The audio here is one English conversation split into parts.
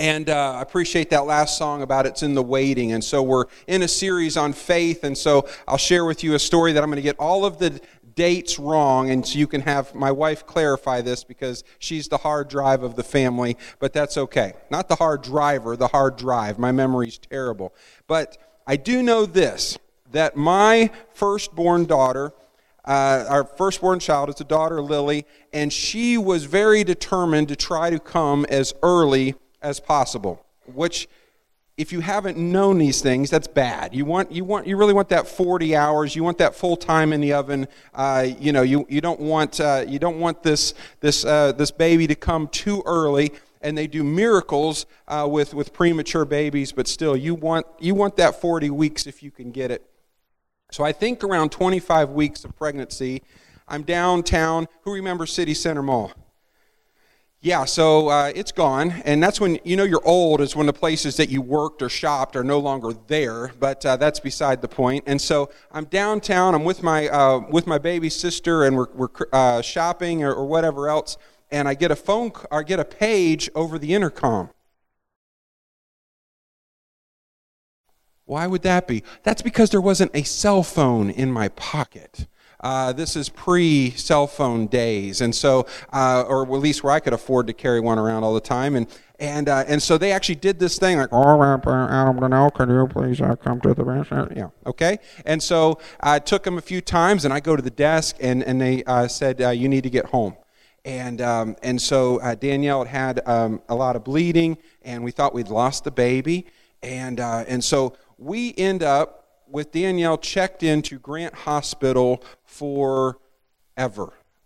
And uh, I appreciate that last song about it's in the waiting. And so we're in a series on faith. And so I'll share with you a story that I'm going to get all of the dates wrong. And so you can have my wife clarify this because she's the hard drive of the family. But that's okay. Not the hard driver, the hard drive. My memory's terrible. But I do know this that my firstborn daughter, uh, our firstborn child is a daughter, Lily, and she was very determined to try to come as early as possible, which if you haven't known these things, that's bad. You want, you want, you really want that 40 hours. You want that full time in the oven. Uh, you know, you, you don't want, uh, you don't want this, this, uh, this baby to come too early. And they do miracles uh, with, with premature babies, but still, you want, you want that 40 weeks if you can get it. So I think around 25 weeks of pregnancy, I'm downtown. Who remembers City Center Mall? Yeah, so uh, it's gone, and that's when you know you're old is when the places that you worked or shopped are no longer there. But uh, that's beside the point. And so I'm downtown. I'm with my uh, with my baby sister, and we're we're uh, shopping or, or, whatever else. And I get a phone, I get a page over the intercom. Why would that be? That's because there wasn't a cell phone in my pocket. Uh, this is pre cell phone days, and so, uh, or at least where I could afford to carry one around all the time. And and uh, and so they actually did this thing like, oh, Adam Gannell, can you please uh, come to the restaurant? Yeah, okay. And so I took them a few times, and I go to the desk, and and they uh, said, uh, you need to get home. And um, and so Danielle had had um, a lot of bleeding, and we thought we'd lost the baby, and and so we end up with Danielle checked into Grant Hospital forever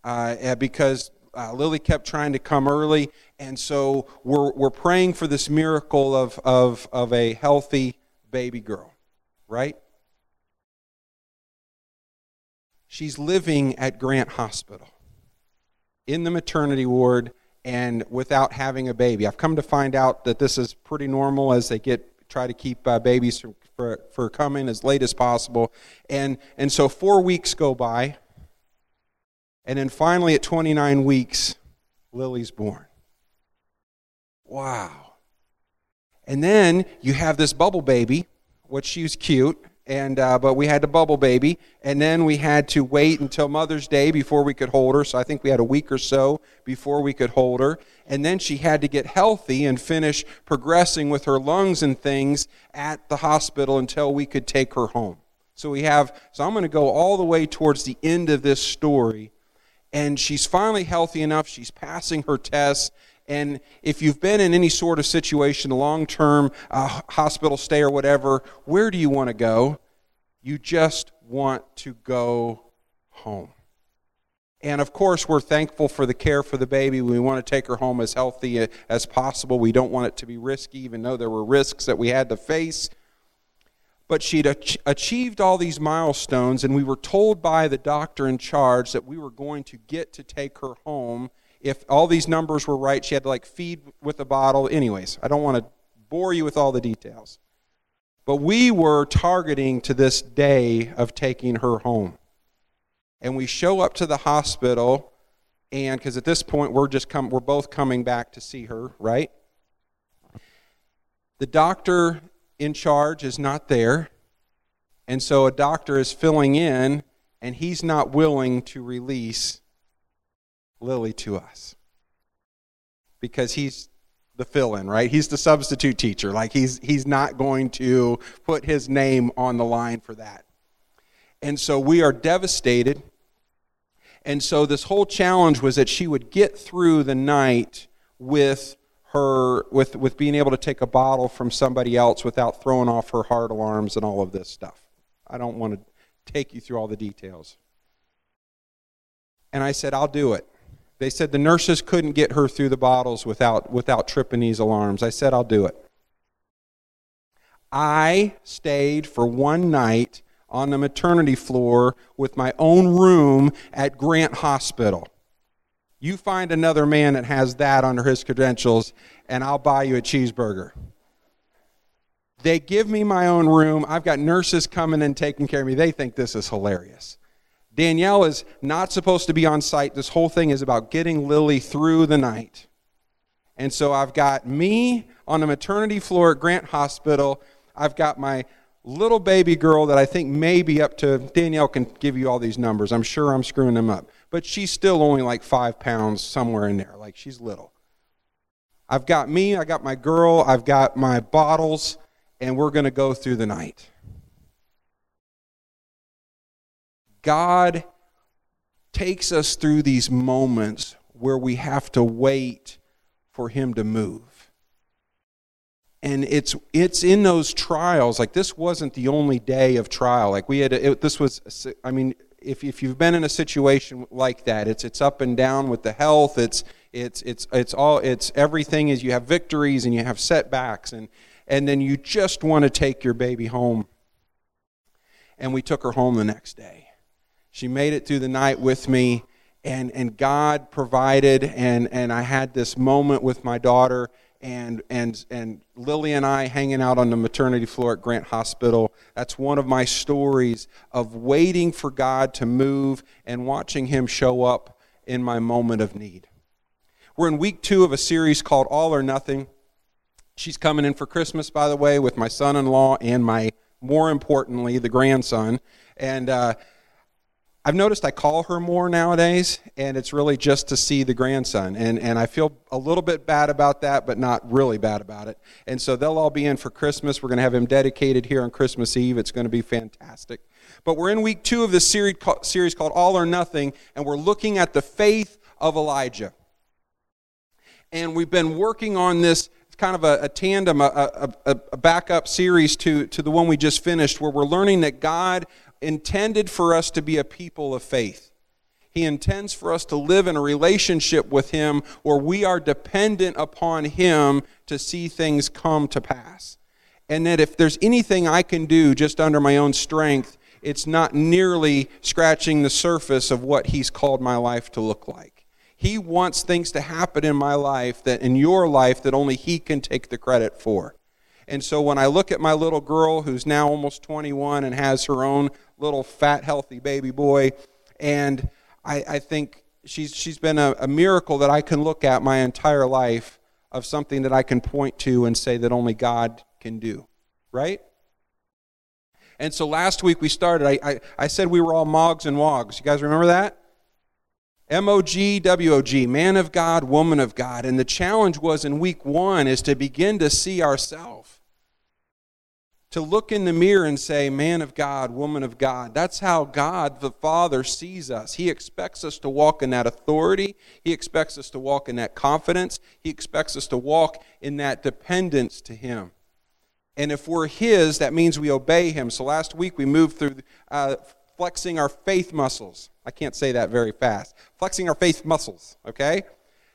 uh, because uh, Lily kept trying to come early, and so we're, we're praying for this miracle of, of, of a healthy baby girl, right? She's living at Grant Hospital in the maternity ward and without having a baby. I've come to find out that this is pretty normal as they get try to keep uh, babies from for, for coming as late as possible. And, and so four weeks go by. And then finally, at 29 weeks, Lily's born. Wow. And then you have this bubble baby, which she's cute and uh, but we had the bubble baby, and then we had to wait until Mother's Day before we could hold her. So I think we had a week or so before we could hold her, and then she had to get healthy and finish progressing with her lungs and things at the hospital until we could take her home. So we have. So I'm going to go all the way towards the end of this story, and she's finally healthy enough. She's passing her tests. And if you've been in any sort of situation, long term uh, hospital stay or whatever, where do you want to go? You just want to go home. And of course, we're thankful for the care for the baby. We want to take her home as healthy uh, as possible. We don't want it to be risky, even though there were risks that we had to face. But she'd ach- achieved all these milestones, and we were told by the doctor in charge that we were going to get to take her home if all these numbers were right, she had to like feed with a bottle. Anyways, I don't want to bore you with all the details. But we were targeting to this day of taking her home. And we show up to the hospital, and because at this point we're just come, we're both coming back to see her, right? The doctor in charge is not there, and so a doctor is filling in, and he's not willing to release Lily to us. Because he's the fill in, right? He's the substitute teacher. Like he's he's not going to put his name on the line for that. And so we are devastated. And so this whole challenge was that she would get through the night with her with with being able to take a bottle from somebody else without throwing off her heart alarms and all of this stuff. I don't want to take you through all the details. And I said, I'll do it. They said the nurses couldn't get her through the bottles without, without tripping these alarms. I said, I'll do it. I stayed for one night on the maternity floor with my own room at Grant Hospital. You find another man that has that under his credentials, and I'll buy you a cheeseburger. They give me my own room. I've got nurses coming and taking care of me. They think this is hilarious. Danielle is not supposed to be on site. This whole thing is about getting Lily through the night. And so I've got me, on the maternity floor at Grant Hospital. I've got my little baby girl that I think maybe up to, Danielle can give you all these numbers. I'm sure I'm screwing them up. But she's still only like five pounds somewhere in there. Like she's little. I've got me, I got my girl, I've got my bottles, and we're going to go through the night. God takes us through these moments where we have to wait for Him to move. And it's, it's in those trials, like this wasn't the only day of trial. Like we had, it, this was, I mean, if, if you've been in a situation like that, it's, it's up and down with the health, it's, it's, it's, it's all, it's everything is you have victories and you have setbacks, and, and then you just want to take your baby home. And we took her home the next day. She made it through the night with me, and, and God provided, and, and I had this moment with my daughter, and, and, and Lily and I hanging out on the maternity floor at Grant Hospital. That's one of my stories of waiting for God to move and watching Him show up in my moment of need. We're in week two of a series called All or Nothing. She's coming in for Christmas, by the way, with my son in law and my, more importantly, the grandson. And uh, I've noticed I call her more nowadays, and it's really just to see the grandson. And, and I feel a little bit bad about that, but not really bad about it. And so they'll all be in for Christmas. We're going to have him dedicated here on Christmas Eve. It's going to be fantastic. But we're in week two of this series, called All or Nothing, and we're looking at the faith of Elijah. And we've been working on this kind of a, a tandem, a, a, a, backup series to, to the one we just finished, where we're learning that God intended for us to be a people of faith. He intends for us to live in a relationship with Him where we are dependent upon Him to see things come to pass. And that if there's anything I can do just under my own strength, it's not nearly scratching the surface of what He's called my life to look like. He wants things to happen in my life that in your life that only He can take the credit for. And so when I look at my little girl who's now almost 21 and has her own little fat, healthy baby boy. And I, I think she's, she's been a, a miracle that I can look at my entire life of something that I can point to and say that only God can do. Right? And so last week we started, I, I, I said we were all mogs and wogs. You guys remember that? M O G W O G, man of God, woman of God. And the challenge was in week one is to begin to see ourselves to look in the mirror and say, Man of God, woman of God. That's how God the Father sees us. He expects us to walk in that authority, He expects us to walk in that confidence, He expects us to walk in that dependence to Him. And if we're His, that means we obey Him. So last week we moved through uh, flexing our faith muscles. I can't say that very fast. Flexing our faith muscles, okay?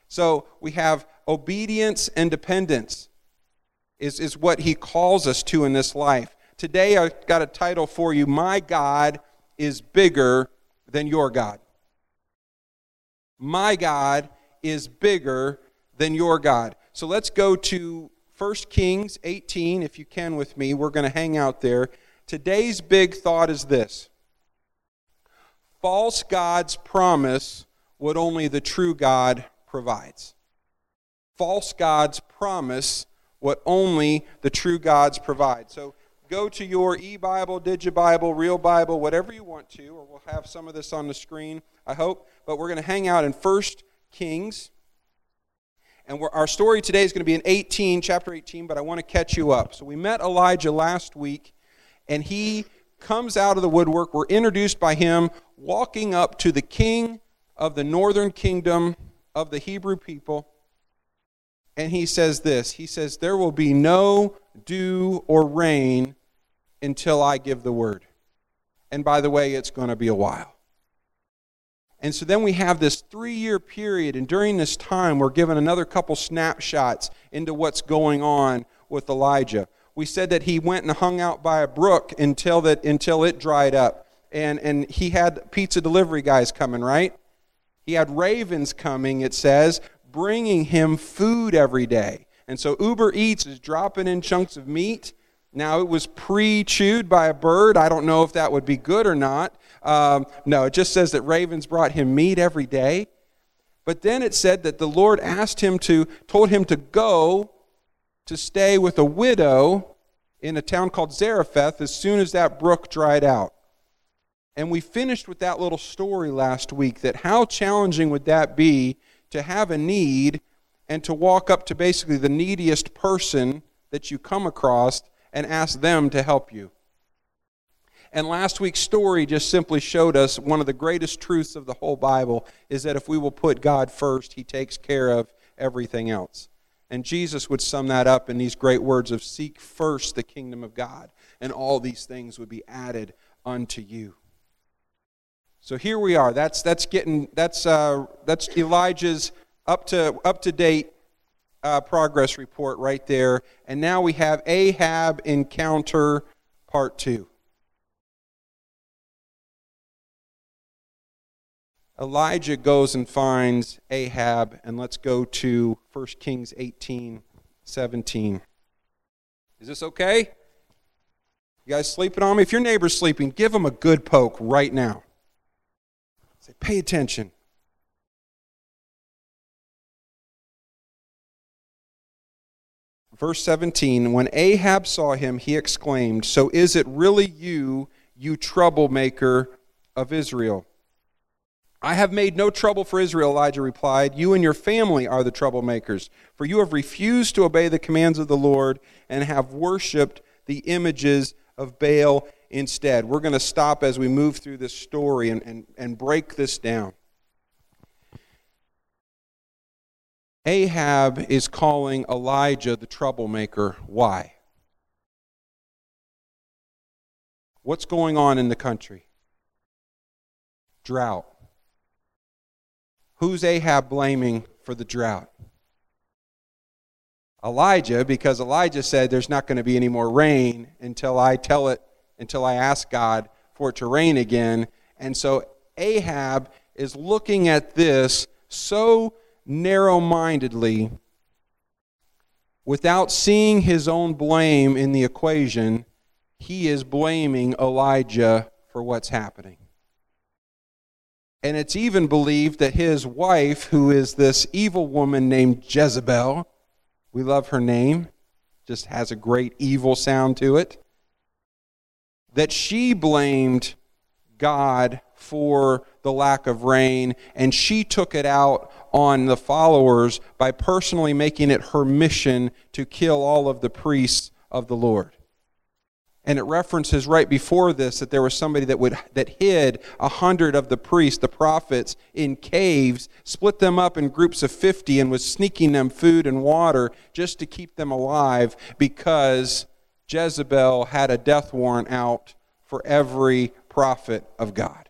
So we have obedience and dependence is, is what he calls us to in this life. Today, I've got a title for you My God is bigger than your God. My God is bigger than your God. So let's go to 1 Kings 18, if you can with me. We're going to hang out there. Today's big thought is this false gods promise what only the true God provides. False gods promise what only the true gods provide. So go to your e Bible, Digibible, Real Bible, whatever you want to, or we'll have some of this on the screen, I hope. But we're going to hang out in 1 Kings. And our story today is going to be in 18, chapter 18, but I want to catch you up. So we met Elijah last week, and he comes out of the woodwork. We're introduced by him walking up to the king of the northern kingdom of the Hebrew people and he says this He says, There will be no dew or rain until I give the word. And by the way, it's going to be a while. And so then we have this three year period, and during this time, we're given another couple snapshots into what's going on with Elijah. We said that he went and hung out by a brook until, that, until it dried up. And, and he had pizza delivery guys coming, right? He had ravens coming, it says, bringing him food every day. And so Uber Eats is dropping in chunks of meat. Now, it was pre chewed by a bird. I don't know if that would be good or not. Um, no, it just says that ravens brought him meat every day. But then it said that the Lord asked him to, told him to go to stay with a widow in a town called Zarephath as soon as that brook dried out. And we finished with that little story last week that how challenging would that be to have a need and to walk up to basically the neediest person that you come across and ask them to help you. And last week's story just simply showed us one of the greatest truths of the whole Bible is that if we will put God first, He takes care of everything else. And Jesus would sum that up in these great words of seek first the kingdom of God, and all these things would be added unto you. So here we are. That's that's getting that's uh, that's Elijah's up to up to date uh, progress report right there. And now we have Ahab encounter part two. Elijah goes and finds Ahab, and let's go to 1 Kings 18 17. Is this okay? You guys sleeping on me? If your neighbor's sleeping, give them a good poke right now. Say, pay attention. Verse 17 When Ahab saw him, he exclaimed, So is it really you, you troublemaker of Israel? I have made no trouble for Israel, Elijah replied. You and your family are the troublemakers, for you have refused to obey the commands of the Lord and have worshiped the images of Baal instead. We're going to stop as we move through this story and, and, and break this down. Ahab is calling Elijah the troublemaker. Why? What's going on in the country? Drought. Who's Ahab blaming for the drought? Elijah, because Elijah said there's not going to be any more rain until I tell it, until I ask God for it to rain again. And so Ahab is looking at this so narrow mindedly without seeing his own blame in the equation. He is blaming Elijah for what's happening. And it's even believed that his wife, who is this evil woman named Jezebel, we love her name, just has a great evil sound to it, that she blamed God for the lack of rain, and she took it out on the followers by personally making it her mission to kill all of the priests of the Lord. And it references right before this that there was somebody that would that hid a hundred of the priests, the prophets, in caves, split them up in groups of fifty, and was sneaking them food and water just to keep them alive because Jezebel had a death warrant out for every prophet of God.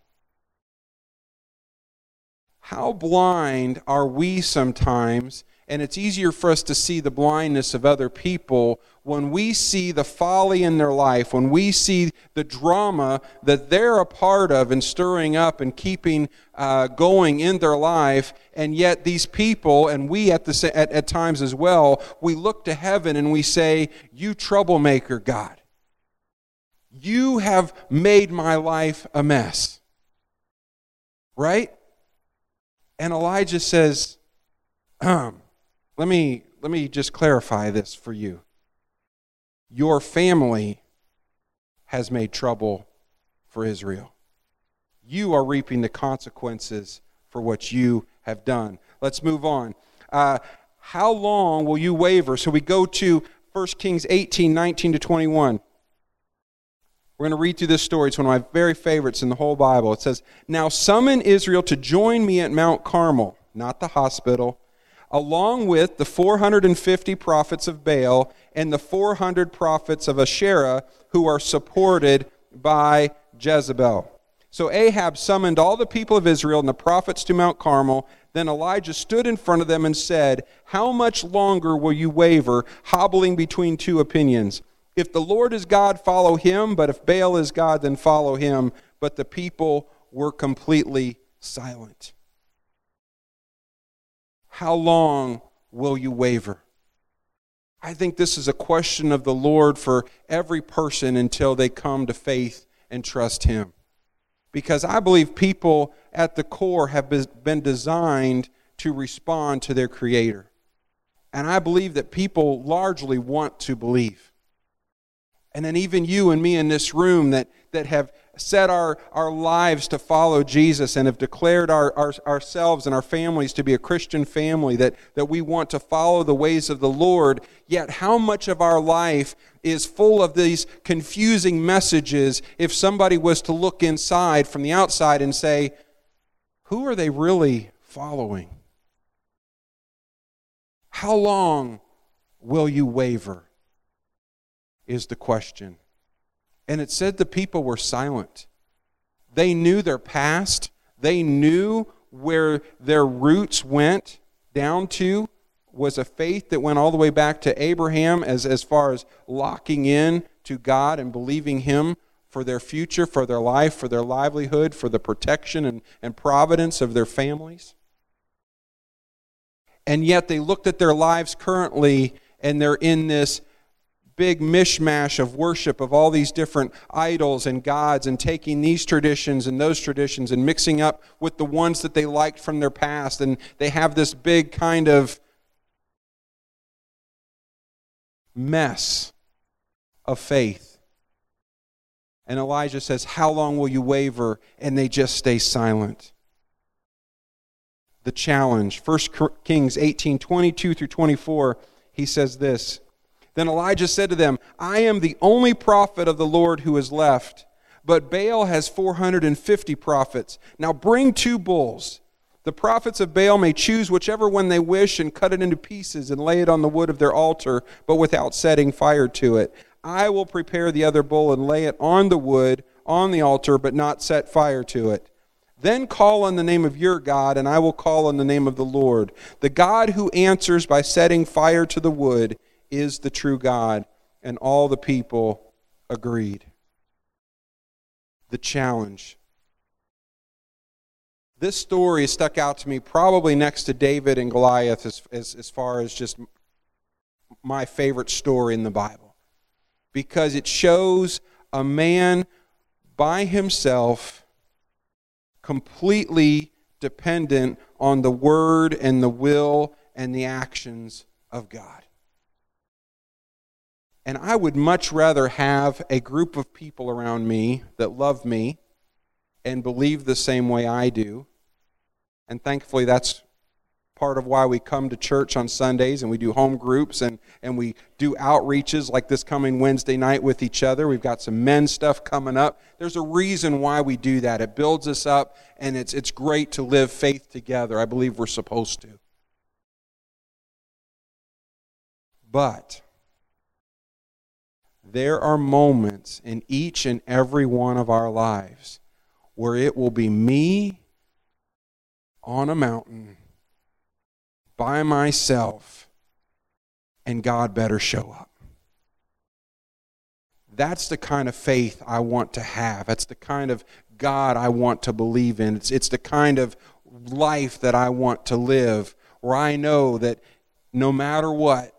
How blind are we sometimes and it's easier for us to see the blindness of other people when we see the folly in their life, when we see the drama that they're a part of and stirring up and keeping uh, going in their life. And yet, these people, and we at, the, at, at times as well, we look to heaven and we say, You troublemaker, God. You have made my life a mess. Right? And Elijah says, um, let me, let me just clarify this for you. Your family has made trouble for Israel. You are reaping the consequences for what you have done. Let's move on. Uh, how long will you waver? So we go to 1 Kings 18 19 to 21. We're going to read through this story. It's one of my very favorites in the whole Bible. It says, Now summon Israel to join me at Mount Carmel, not the hospital along with the 450 prophets of Baal and the 400 prophets of Asherah who are supported by Jezebel. So Ahab summoned all the people of Israel and the prophets to Mount Carmel. Then Elijah stood in front of them and said, How much longer will you waver, hobbling between two opinions? If the Lord is God, follow him, but if Baal is God, then follow him. But the people were completely silent. How long will you waver? I think this is a question of the Lord for every person until they come to faith and trust Him. Because I believe people at the core have been designed to respond to their Creator. And I believe that people largely want to believe. And then even you and me in this room that, that have set our, our lives to follow Jesus and have declared our, our, ourselves and our families to be a Christian family, that, that we want to follow the ways of the Lord, yet how much of our life is full of these confusing messages if somebody was to look inside from the outside and say, who are they really following? How long will you waver? Is the question. And it said the people were silent. They knew their past, they knew where their roots went down to was a faith that went all the way back to Abraham as, as far as locking in to God and believing Him for their future, for their life, for their livelihood, for the protection and, and providence of their families. And yet they looked at their lives currently and they're in this big mishmash of worship of all these different idols and gods and taking these traditions and those traditions and mixing up with the ones that they liked from their past. And they have this big kind of mess of faith. And Elijah says, How long will you waver? And they just stay silent. The challenge, 1 Kings 18 22 through 24, he says this. Then Elijah said to them, I am the only prophet of the Lord who is left, but Baal has 450 prophets. Now bring two bulls. The prophets of Baal may choose whichever one they wish and cut it into pieces and lay it on the wood of their altar, but without setting fire to it. I will prepare the other bull and lay it on the wood on the altar, but not set fire to it. Then call on the name of your God, and I will call on the name of the Lord. The God who answers by setting fire to the wood is the true God. And all the people agreed. The challenge. This story stuck out to me probably next to David and Goliath as, as, as far as just my favorite story in the Bible. Because it shows a man by himself, completely dependent on the word and the will and the actions of God. And I would much rather have a group of people around me that love me and believe the same way I do. And thankfully, that's part of why we come to church on Sundays and we do home groups and, and we do outreaches like this coming Wednesday night with each other. We've got some men's stuff coming up. There's a reason why we do that. It builds us up and it's, it's great to live faith together. I believe we're supposed to. But there are moments in each and every one of our lives where it will be me on a mountain by myself, and God better show up. That's the kind of faith I want to have. That's the kind of God I want to believe in. It's, it's the kind of life that I want to live where I know that no matter what,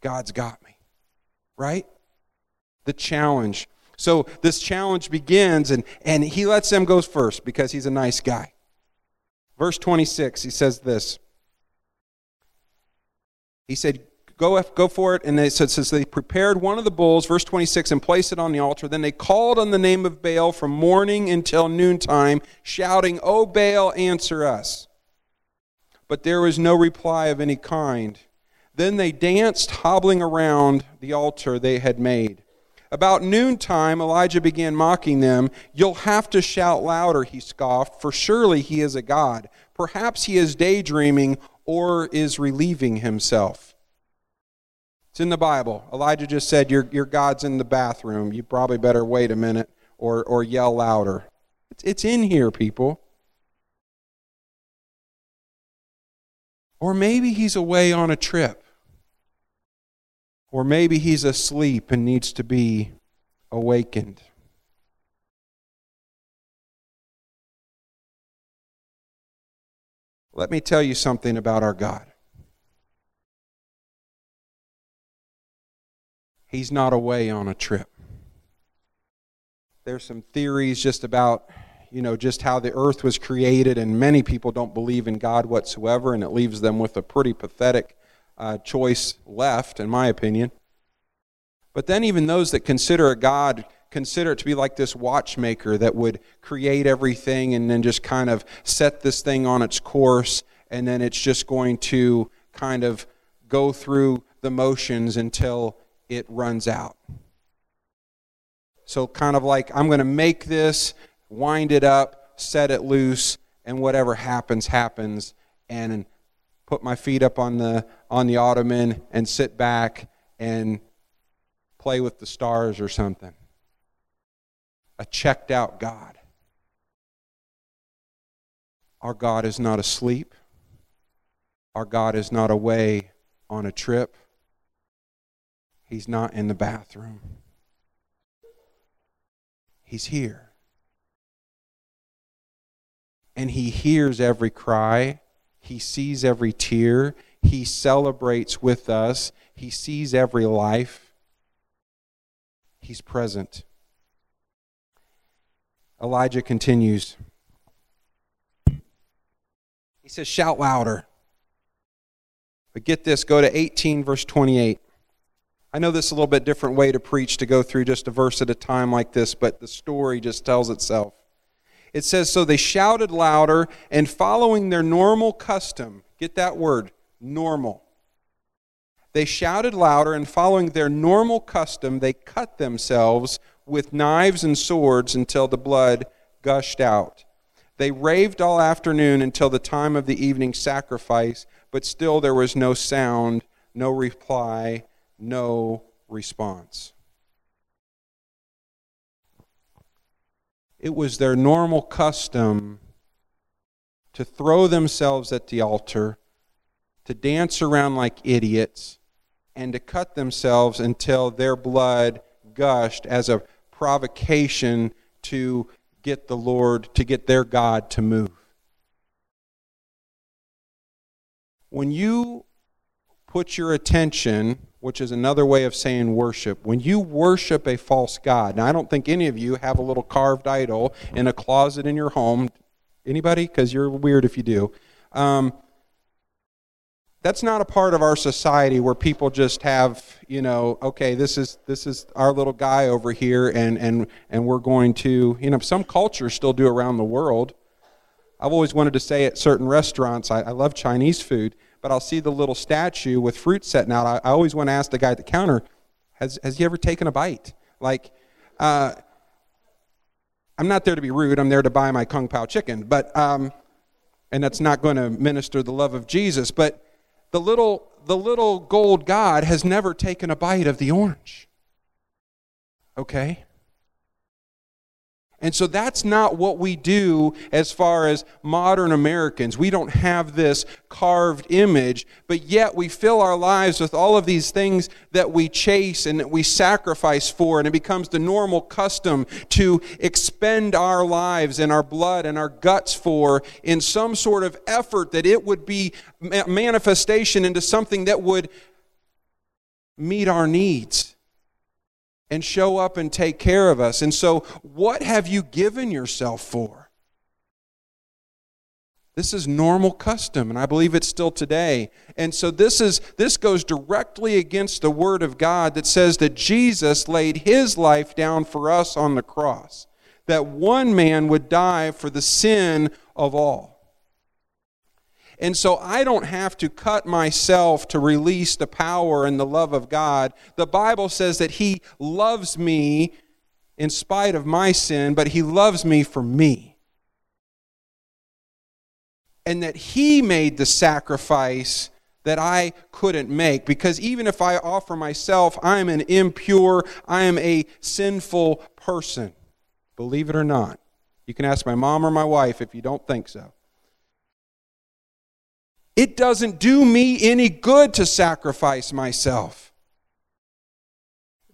God's got me right? The challenge. So this challenge begins, and, and he lets them go first because he's a nice guy. Verse 26, he says this. He said, Go, go for it. And they said, says they prepared one of the bulls, verse 26, and placed it on the altar. Then they called on the name of Baal from morning until noontime, shouting, O Baal, answer us. But there was no reply of any kind. Then they danced, hobbling around the altar they had made. About noontime, Elijah began mocking them. You'll have to shout louder, he scoffed, for surely he is a god. Perhaps he is daydreaming or is relieving himself. It's in the Bible. Elijah just said, Your, your God's in the bathroom. You probably better wait a minute or, or yell louder. It's, it's in here, people. Or maybe he's away on a trip. Or maybe he's asleep and needs to be awakened. Let me tell you something about our God. He's not away on a trip. There's some theories just about you know, just how the earth was created, and many people don't believe in God whatsoever, and it leaves them with a pretty pathetic uh, choice left, in my opinion. But then, even those that consider a God consider it to be like this watchmaker that would create everything and then just kind of set this thing on its course, and then it's just going to kind of go through the motions until it runs out. So, kind of like, I'm going to make this, wind it up, set it loose, and whatever happens, happens, and put my feet up on the, on the ottoman and sit back and play with the stars or something. A checked out God. Our God is not asleep. Our God is not away on a trip. He's not in the bathroom. He's here. And He hears every cry, He sees every tear, He celebrates with us, He sees every life. He's present. Elijah continues. He says, Shout louder. But get this, go to 18, verse 28. I know this is a little bit different way to preach to go through just a verse at a time like this, but the story just tells itself. It says, So they shouted louder, and following their normal custom, get that word, normal. They shouted louder, and following their normal custom, they cut themselves with knives and swords until the blood gushed out. They raved all afternoon until the time of the evening sacrifice, but still there was no sound, no reply, no response. It was their normal custom to throw themselves at the altar, to dance around like idiots, and to cut themselves until their blood gushed as a provocation to get the Lord, to get their God to move. When you put your attention which is another way of saying worship. When you worship a false god, now I don't think any of you have a little carved idol in a closet in your home. Anybody? Because you're weird if you do. Um, that's not a part of our society where people just have, you know, okay, this is this is our little guy over here, and and and we're going to, you know, some cultures still do around the world. I've always wanted to say at certain restaurants, I, I love Chinese food but I'll see the little statue with fruit setting out. I, I always want to ask the guy at the counter, has, has he ever taken a bite? Like, uh, I'm not there to be rude. I'm there to buy my Kung Pao chicken, but um, and that's not going to minister the love of Jesus. But the little the little gold God has never taken a bite of the orange. Okay, and so that's not what we do as far as modern Americans. We don't have this carved image, but yet we fill our lives with all of these things that we chase and that we sacrifice for, and it becomes the normal custom to expend our lives and our blood and our guts for in some sort of effort that it would be manifestation into something that would meet our needs and show up and take care of us. And so, what have you given yourself for? This is normal custom, and I believe it's still today. And so this is this goes directly against the word of God that says that Jesus laid his life down for us on the cross. That one man would die for the sin of all. And so I don't have to cut myself to release the power and the love of God. The Bible says that He loves me in spite of my sin, but He loves me for me. And that He made the sacrifice that I couldn't make. Because even if I offer myself, I'm an impure, I am a sinful person. Believe it or not. You can ask my mom or my wife if you don't think so. It doesn't do me any good to sacrifice myself.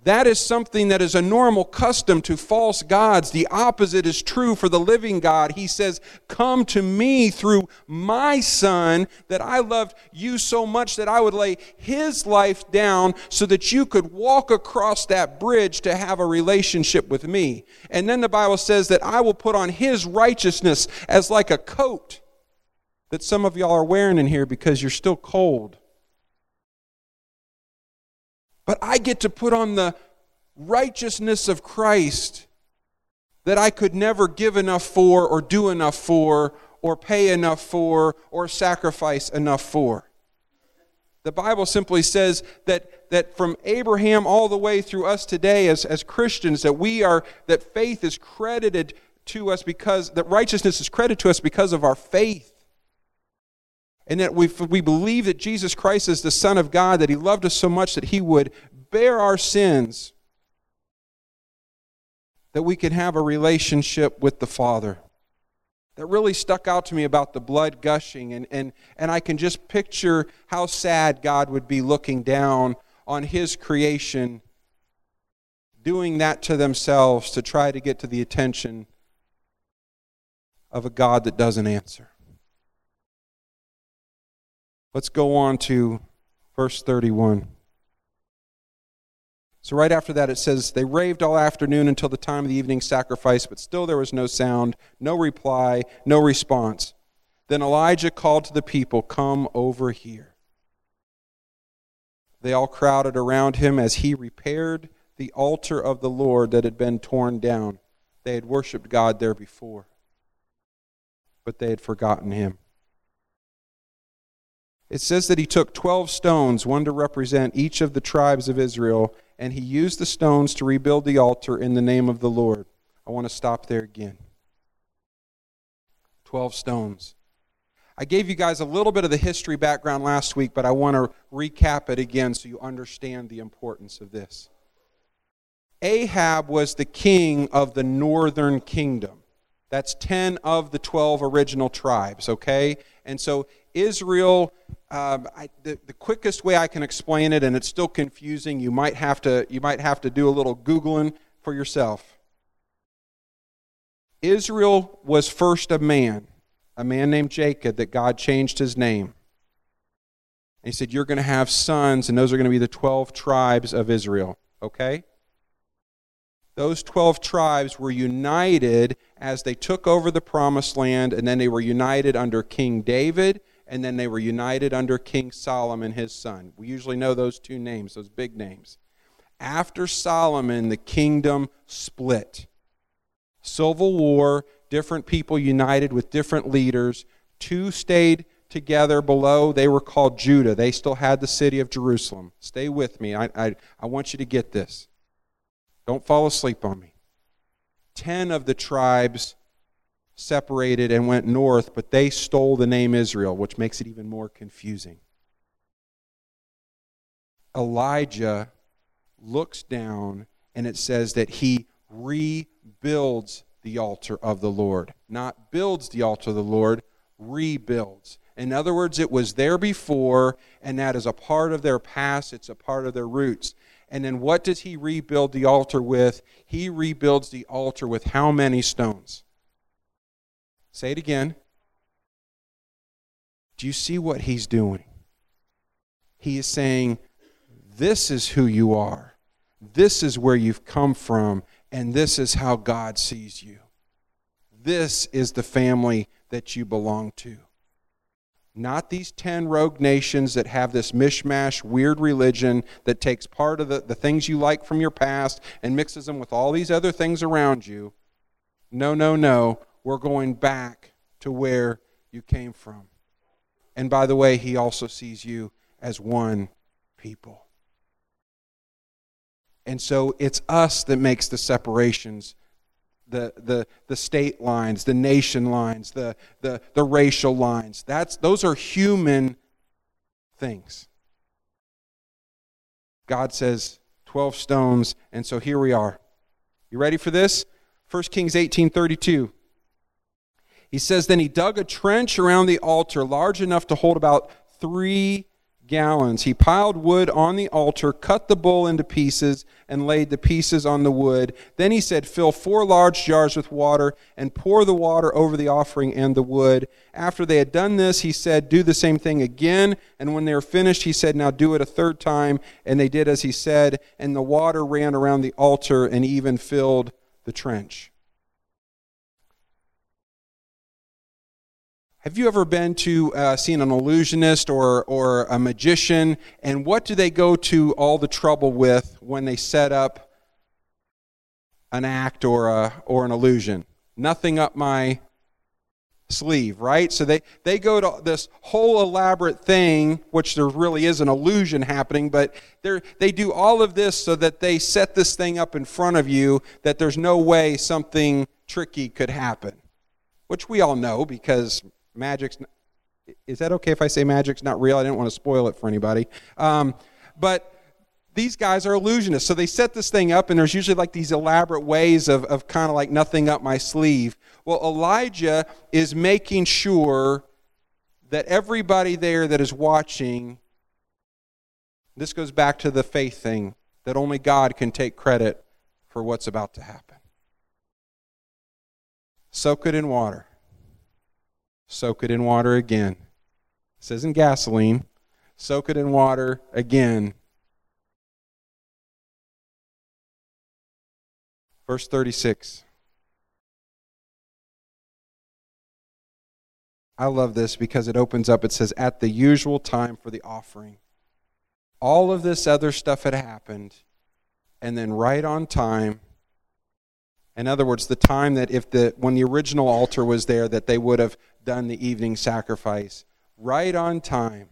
That is something that is a normal custom to false gods. The opposite is true for the living God. He says, Come to me through my Son, that I loved you so much that I would lay his life down so that you could walk across that bridge to have a relationship with me. And then the Bible says that I will put on his righteousness as like a coat that some of y'all are wearing in here because you're still cold. But I get to put on the righteousness of Christ that I could never give enough for, or do enough for, or pay enough for, or sacrifice enough for. The Bible simply says that, that from Abraham all the way through us today as, as Christians, that we are, that faith is credited to us because, that righteousness is credited to us because of our faith. And that we, we believe that Jesus Christ is the Son of God, that He loved us so much that He would bear our sins, that we could have a relationship with the Father. That really stuck out to me about the blood gushing, and, and, and I can just picture how sad God would be looking down on His creation, doing that to themselves to try to get to the attention of a God that doesn't answer. Let's go on to verse 31. So, right after that, it says, They raved all afternoon until the time of the evening sacrifice, but still there was no sound, no reply, no response. Then Elijah called to the people, Come over here. They all crowded around him as he repaired the altar of the Lord that had been torn down. They had worshiped God there before, but they had forgotten him. It says that he took 12 stones, one to represent each of the tribes of Israel, and he used the stones to rebuild the altar in the name of the Lord. I want to stop there again. 12 stones. I gave you guys a little bit of the history background last week, but I want to recap it again so you understand the importance of this. Ahab was the king of the northern kingdom. That's 10 of the 12 original tribes, okay? And so Israel, um, I, the, the quickest way I can explain it, and it's still confusing, you might have to, you might have to do a little Googling for yourself. Israel was first a man, a man named Jacob, that God changed his name. And he said, You're going to have sons, and those are going to be the 12 tribes of Israel. Okay? those 12 tribes were united as they took over the promised land, and then they were united under King David, and then they were united under King Solomon, his son. We usually know those two names, those big names. After Solomon, the kingdom split. Civil war, different people united with different leaders. Two stayed together below. They were called Judah. They still had the city of Jerusalem. Stay with me. I, I, I want you to get this. Don't fall asleep on me. Ten of the tribes separated and went north, but they stole the name Israel, which makes it even more confusing. Elijah looks down and it says that he rebuilds the altar of the Lord. Not builds the altar of the Lord, rebuilds. In other words, it was there before, and that is a part of their past, it's a part of their roots. And then what does he rebuild the altar with? He rebuilds the altar with how many stones? Say it again. Do you see what he's doing? He is saying, This is who you are. This is where you've come from, and this is how God sees you. This is the family that you belong to. Not these 10 rogue nations that have this mishmash, weird religion that takes part of the, the things you like from your past and mixes them with all these other things around you. No, no, no. We're going back to where you came from. And by the way, he also sees you as one people. And so it's us that makes the separations the, the, the state lines, the nation lines, the, the, the racial lines. That's, those are human things. God says 12 stones, and so here we are. You ready for this? 1 Kings 18:32. He says, Then he dug a trench around the altar large enough to hold about three gallons. He piled wood on the altar, cut the bull into pieces, and laid the pieces on the wood. Then he said, Fill four large jars with water, and pour the water over the offering and the wood. After they had done this, he said, Do the same thing again. And when they were finished, he said, Now do it a third time. And they did as he said, and the water ran around the altar and even filled the trench. Have you ever been to uh, seen an illusionist or, or a magician? And what do they go to all the trouble with when they set up an act or, a, or an illusion? Nothing up my sleeve, right? So they, they go to this whole elaborate thing, which there really is an illusion happening, but they they do all of this so that they set this thing up in front of you that there's no way something tricky could happen, which we all know because magic's is that okay if I say magic's not real? I didn't want to spoil it for anybody. Um, but these guys are illusionists. So they set this thing up, and there's usually like these elaborate ways of, of kind of like nothing up my sleeve. Well, Elijah is making sure that everybody there that is watching, this goes back to the faith thing, that only God can take credit for what's about to happen. Soak it in water soak it in water again. This isn't gasoline. Soak it in water again. Verse 36. I love this because it opens up. It says, at the usual time for the offering. All of this other stuff had happened, and then right on time, in other words, the time that if the when the original altar was there, that they would have done the evening sacrifice right on time,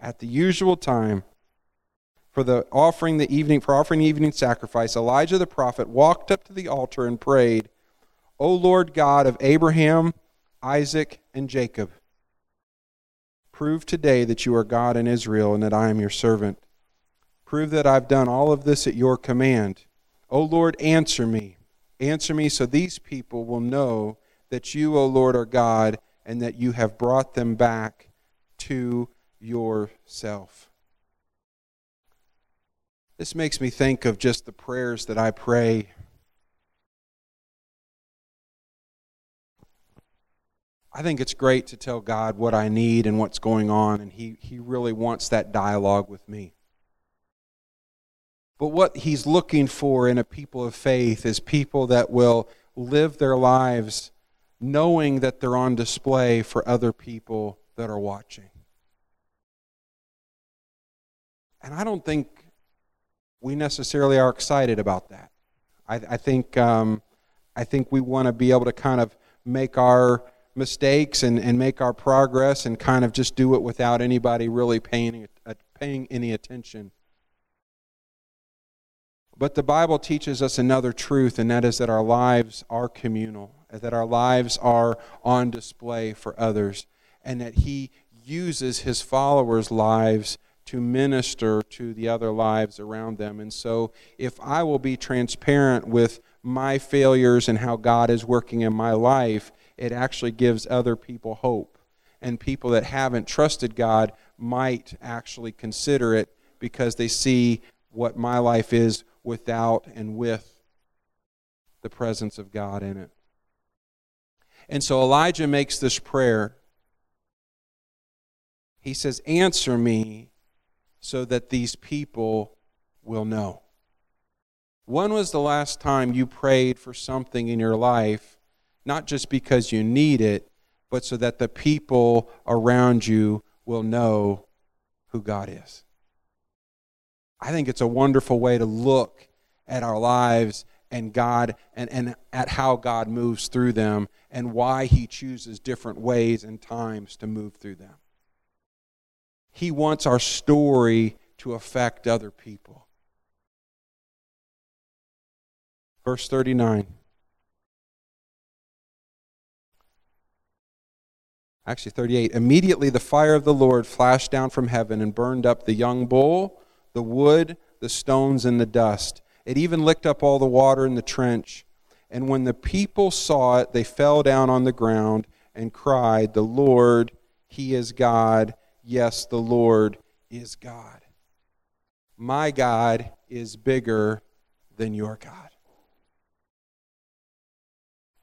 at the usual time, for the offering the evening for offering the evening sacrifice, Elijah the prophet walked up to the altar and prayed, O Lord God of Abraham, Isaac, and Jacob, prove today that you are God in Israel and that I am your servant. Prove that I've done all of this at your command. O Lord, answer me. Answer me so these people will know that you, O Lord, are God and that you have brought them back to yourself. This makes me think of just the prayers that I pray. I think it's great to tell God what I need and what's going on, and He, he really wants that dialogue with me. But what he's looking for in a people of faith is people that will live their lives knowing that they're on display for other people that are watching. And I don't think we necessarily are excited about that. I, I think um, I think we want to be able to kind of make our mistakes and, and make our progress and kind of just do it without anybody really paying paying any attention but the Bible teaches us another truth, and that is that our lives are communal, that our lives are on display for others, and that He uses His followers' lives to minister to the other lives around them. And so, if I will be transparent with my failures and how God is working in my life, it actually gives other people hope. And people that haven't trusted God might actually consider it because they see what my life is without and with the presence of God in it. And so Elijah makes this prayer. He says, Answer me so that these people will know. When was the last time you prayed for something in your life, not just because you need it, but so that the people around you will know who God is? I think it's a wonderful way to look at our lives and God and, and at how God moves through them and why He chooses different ways and times to move through them. He wants our story to affect other people. Verse 39. Actually, 38. Immediately the fire of the Lord flashed down from heaven and burned up the young bull the wood, the stones, and the dust. It even licked up all the water in the trench. And when the people saw it, they fell down on the ground and cried, The Lord, He is God. Yes, the Lord, is God. My God is bigger than your God.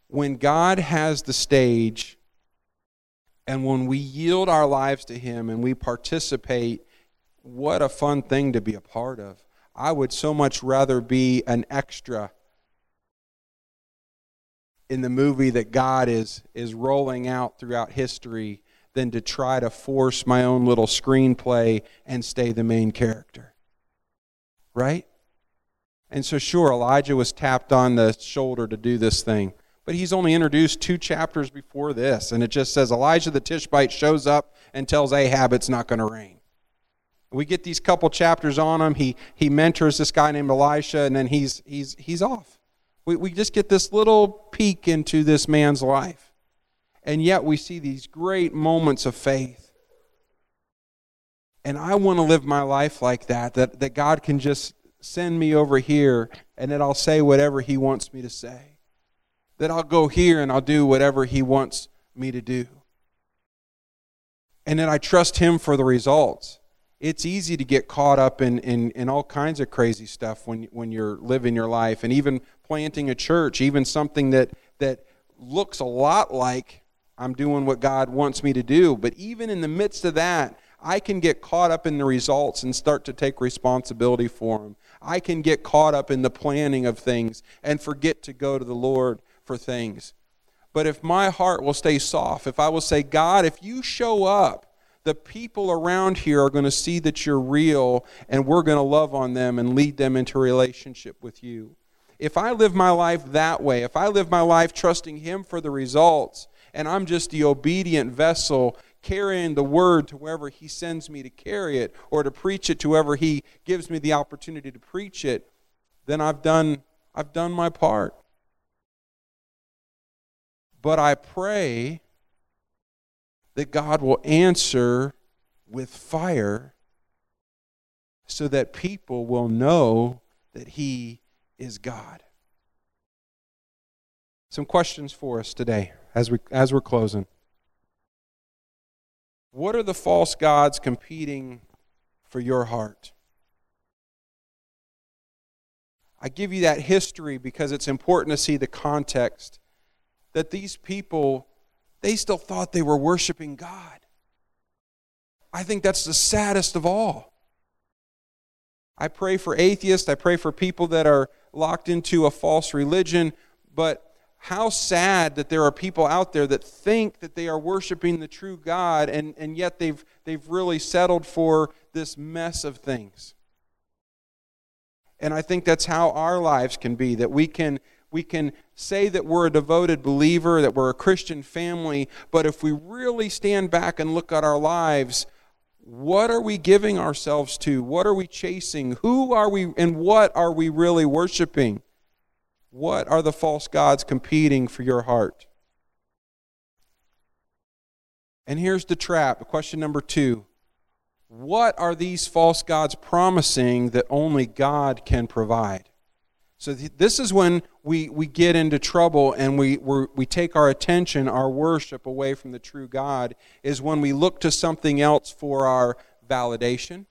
When God has the stage, and when we yield our lives to Him and we participate, what a fun thing to be a part of. I would so much rather be an extra in the movie that God is, is rolling out throughout history than to try to force my own little screenplay and stay the main character. Right? And so, sure, Elijah was tapped on the shoulder to do this thing. But he's only introduced two chapters before this. And it just says Elijah the Tishbite shows up and tells Ahab it's not going to rain. We get these couple chapters on him. He, he mentors this guy named Elisha, and then he's, he's, he's off. We, we just get this little peek into this man's life. And yet we see these great moments of faith. And I want to live my life like that, that, that God can just send me over here and that I'll say whatever He wants me to say. That I'll go here and I'll do whatever He wants me to do. And that I trust Him for the results it's easy to get caught up in, in, in all kinds of crazy stuff when, when you're living your life and even planting a church, even something that, that looks a lot like I'm doing what God wants me to do. But even in the midst of that, I can get caught up in the results and start to take responsibility for them. I can get caught up in the planning of things and forget to go to the Lord for things. But if my heart will stay soft, if I will say, God, if you show up, the people around here are going to see that you're real, and we're going to love on them and lead them into relationship with you. If I live my life that way, if I live my life trusting Him for the results, and I'm just the obedient vessel carrying the word to wherever He sends me to carry it or to preach it to whoever He gives me the opportunity to preach it, then I've done, I've done my part. But I pray that God will answer with fire so that people will know that He is God. Some questions for us today as, we, as we're closing. What are the false gods competing for your heart? I give you that history because it's important to see the context that these people they still thought they were worshiping God. I think that's the saddest of all. I pray for atheists, I pray for people that are locked into a false religion, but how sad that there are people out there that think that they are worshiping the true God and, and yet they've, they've really settled for this mess of things. And I think that's how our lives can be that we can we can say that we're a devoted believer, that we're a Christian family, but if we really stand back and look at our lives, what are we giving ourselves to? What are we chasing? Who are we and what are we really worshiping? What are the false gods competing for your heart? And here's the trap. Question number two What are these false gods promising that only God can provide? So th- this is when we, we get into trouble and we, we take our attention, our worship away from the true God, is when we look to something else for our validation,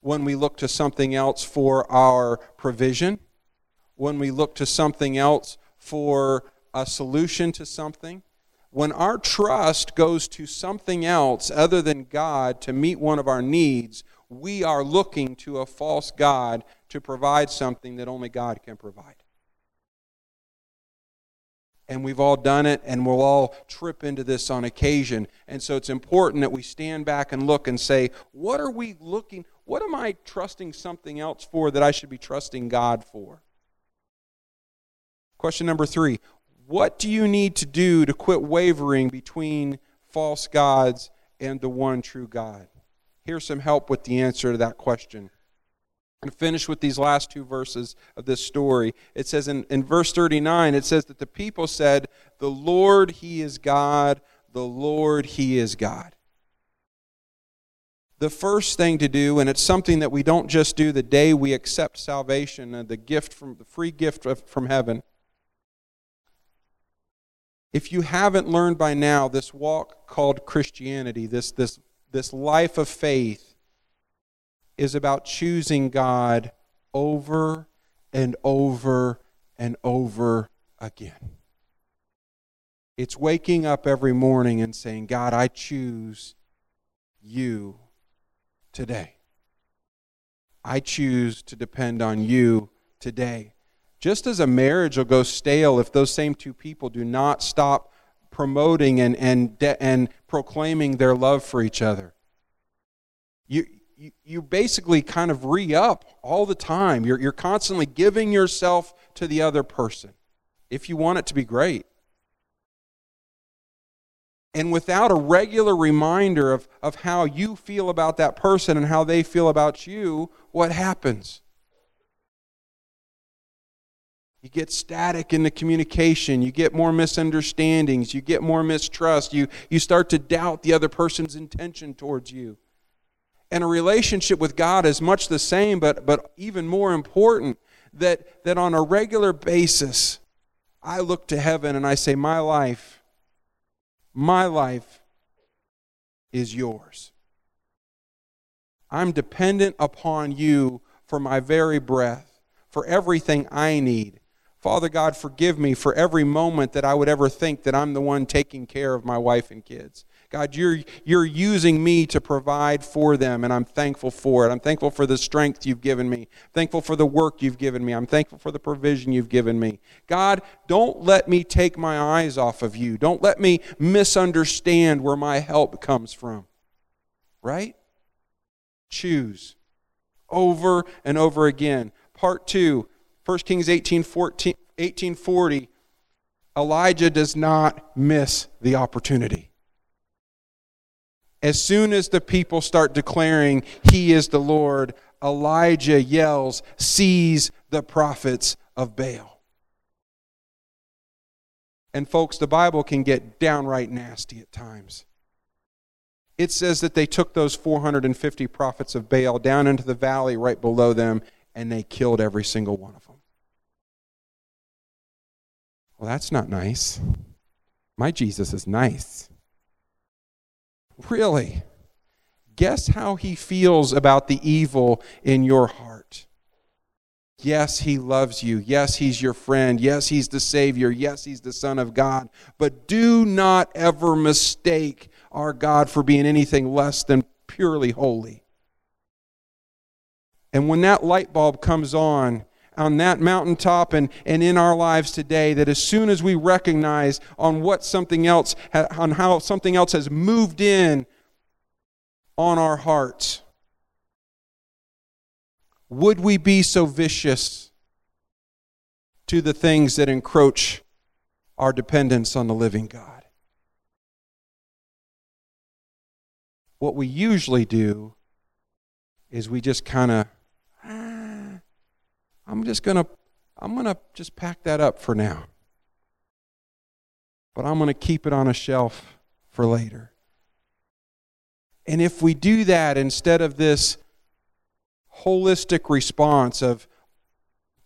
when we look to something else for our provision, when we look to something else for a solution to something. When our trust goes to something else other than God to meet one of our needs, we are looking to a false God to provide something that only God can provide. And we've all done it, and we'll all trip into this on occasion. And so it's important that we stand back and look and say, what are we looking, what am I trusting something else for that I should be trusting God for? Question number three What do you need to do to quit wavering between false gods and the one true God? Here's some help with the answer to that question and finish with these last two verses of this story. It says in, in verse 39, it says that the people said, The Lord, He is God, the Lord, He is God. The first thing to do, and it's something that we don't just do the day we accept salvation the gift from the free gift of, from heaven. If you haven't learned by now this walk called Christianity, this, this, this life of faith, is about choosing God over and over and over again. It's waking up every morning and saying, God, I choose you today. I choose to depend on you today. Just as a marriage will go stale if those same two people do not stop promoting and, and, and proclaiming their love for each other. You, you, you basically kind of re up all the time. You're, you're constantly giving yourself to the other person if you want it to be great. And without a regular reminder of, of how you feel about that person and how they feel about you, what happens? You get static in the communication. You get more misunderstandings. You get more mistrust. You, you start to doubt the other person's intention towards you. And a relationship with God is much the same, but, but even more important that, that on a regular basis, I look to heaven and I say, My life, my life is yours. I'm dependent upon you for my very breath, for everything I need. Father God, forgive me for every moment that I would ever think that I'm the one taking care of my wife and kids. God, you're, you're using me to provide for them, and I'm thankful for it. I'm thankful for the strength you've given me. I'm thankful for the work you've given me. I'm thankful for the provision you've given me. God, don't let me take my eyes off of you. Don't let me misunderstand where my help comes from. Right? Choose over and over again. Part two 1 Kings 18, 14, 1840, Elijah does not miss the opportunity. As soon as the people start declaring, He is the Lord, Elijah yells, Seize the prophets of Baal. And, folks, the Bible can get downright nasty at times. It says that they took those 450 prophets of Baal down into the valley right below them and they killed every single one of them. Well, that's not nice. My Jesus is nice. Really? Guess how he feels about the evil in your heart. Yes, he loves you. Yes, he's your friend. Yes, he's the Savior. Yes, he's the Son of God. But do not ever mistake our God for being anything less than purely holy. And when that light bulb comes on, on that mountaintop and, and in our lives today that as soon as we recognize on what something else, on how something else has moved in on our hearts, would we be so vicious to the things that encroach our dependence on the living God? What we usually do is we just kind of I'm just going to I'm going to just pack that up for now. But I'm going to keep it on a shelf for later. And if we do that instead of this holistic response of,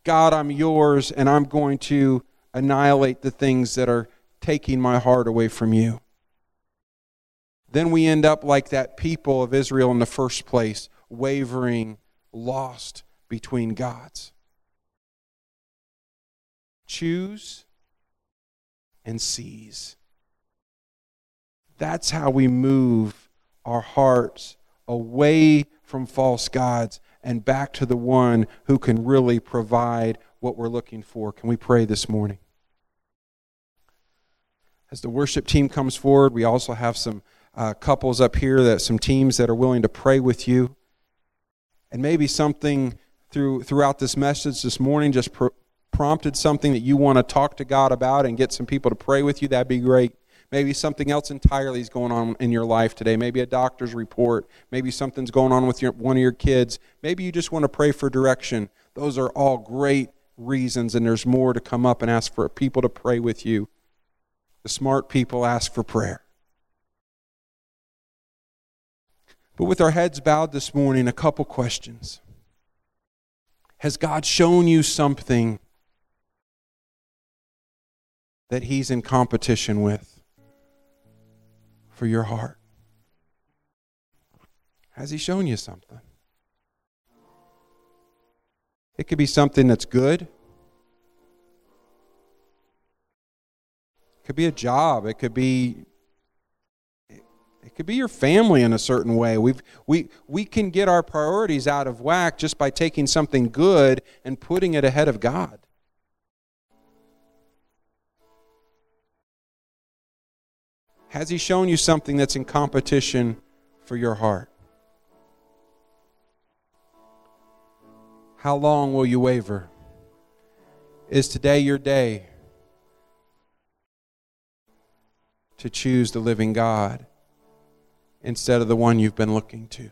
God, I'm yours, and I'm going to annihilate the things that are taking my heart away from you, then we end up like that people of Israel in the first place, wavering, lost between gods choose and seize. That's how we move our hearts away from false gods and back to the one who can really provide what we're looking for. Can we pray this morning? As the worship team comes forward, we also have some uh, couples up here that some teams that are willing to pray with you. And maybe something through throughout this message this morning just pro- prompted something that you want to talk to God about and get some people to pray with you, that'd be great. Maybe something else entirely is going on in your life today. Maybe a doctor's report. Maybe something's going on with your, one of your kids. Maybe you just want to pray for direction. Those are all great reasons, and there's more to come up and ask for people to pray with you. The smart people ask for prayer. But with our heads bowed this morning, a couple questions. Has God shown you something that he's in competition with for your heart? Has he shown you something? It could be something that's good. It could be a job. It could be it could be your family in a certain way. we we, we can get our priorities out of whack just by taking something good and putting it ahead of God. Has He shown you something that's in competition for your heart? How long will you waver? Is today your day to choose the living God? instead of the one you've been looking to.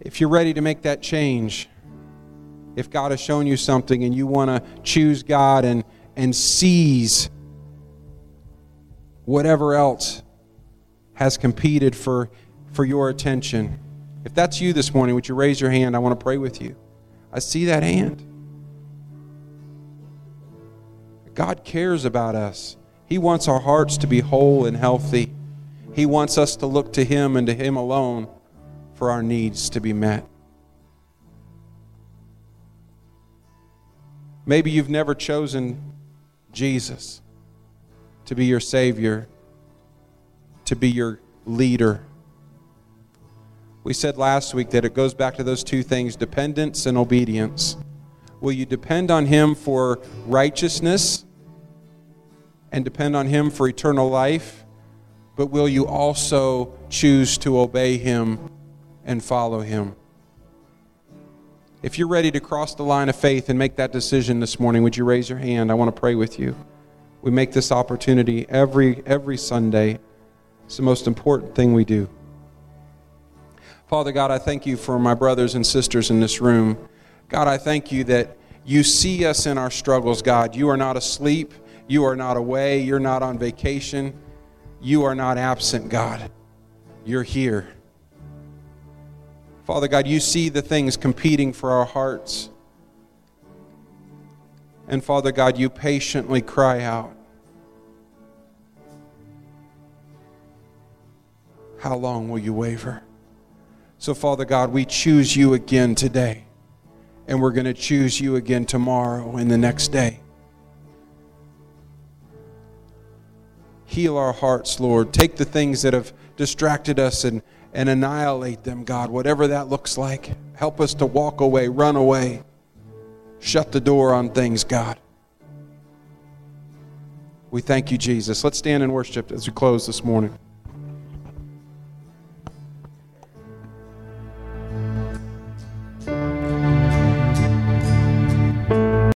If you're ready to make that change, if God has shown you something and you want to choose God and, and seize whatever else has competed for, for your attention, if that's you this morning, would you raise your hand? I want to pray with you. I see that hand. God cares about us. He wants our hearts to be whole and healthy. He wants us to look to Him and to Him alone for our needs to be met. Maybe you've never chosen Jesus to be your Savior, to be your leader. We said last week that it goes back to those two things dependence and obedience. Will you depend on Him for righteousness? and depend on Him for eternal life, but will you also choose to obey Him and follow Him? If you're ready to cross the line of faith and make that decision this morning, would you raise your hand? I want to pray with you. We make this opportunity every every Sunday. It's the most important thing we do. Father God, I thank you for my brothers and sisters in this room. God, I thank you that you see us in our struggles, God. You are not asleep. You are not away. You're not on vacation. You are not absent, God. You're here. Father God, you see the things competing for our hearts. And Father God, you patiently cry out. How long will you waver? So, Father God, we choose you again today, and we're going to choose you again tomorrow and the next day. Heal our hearts, Lord. Take the things that have distracted us and, and annihilate them, God, whatever that looks like. Help us to walk away, run away, shut the door on things, God. We thank you, Jesus. Let's stand and worship as we close this morning.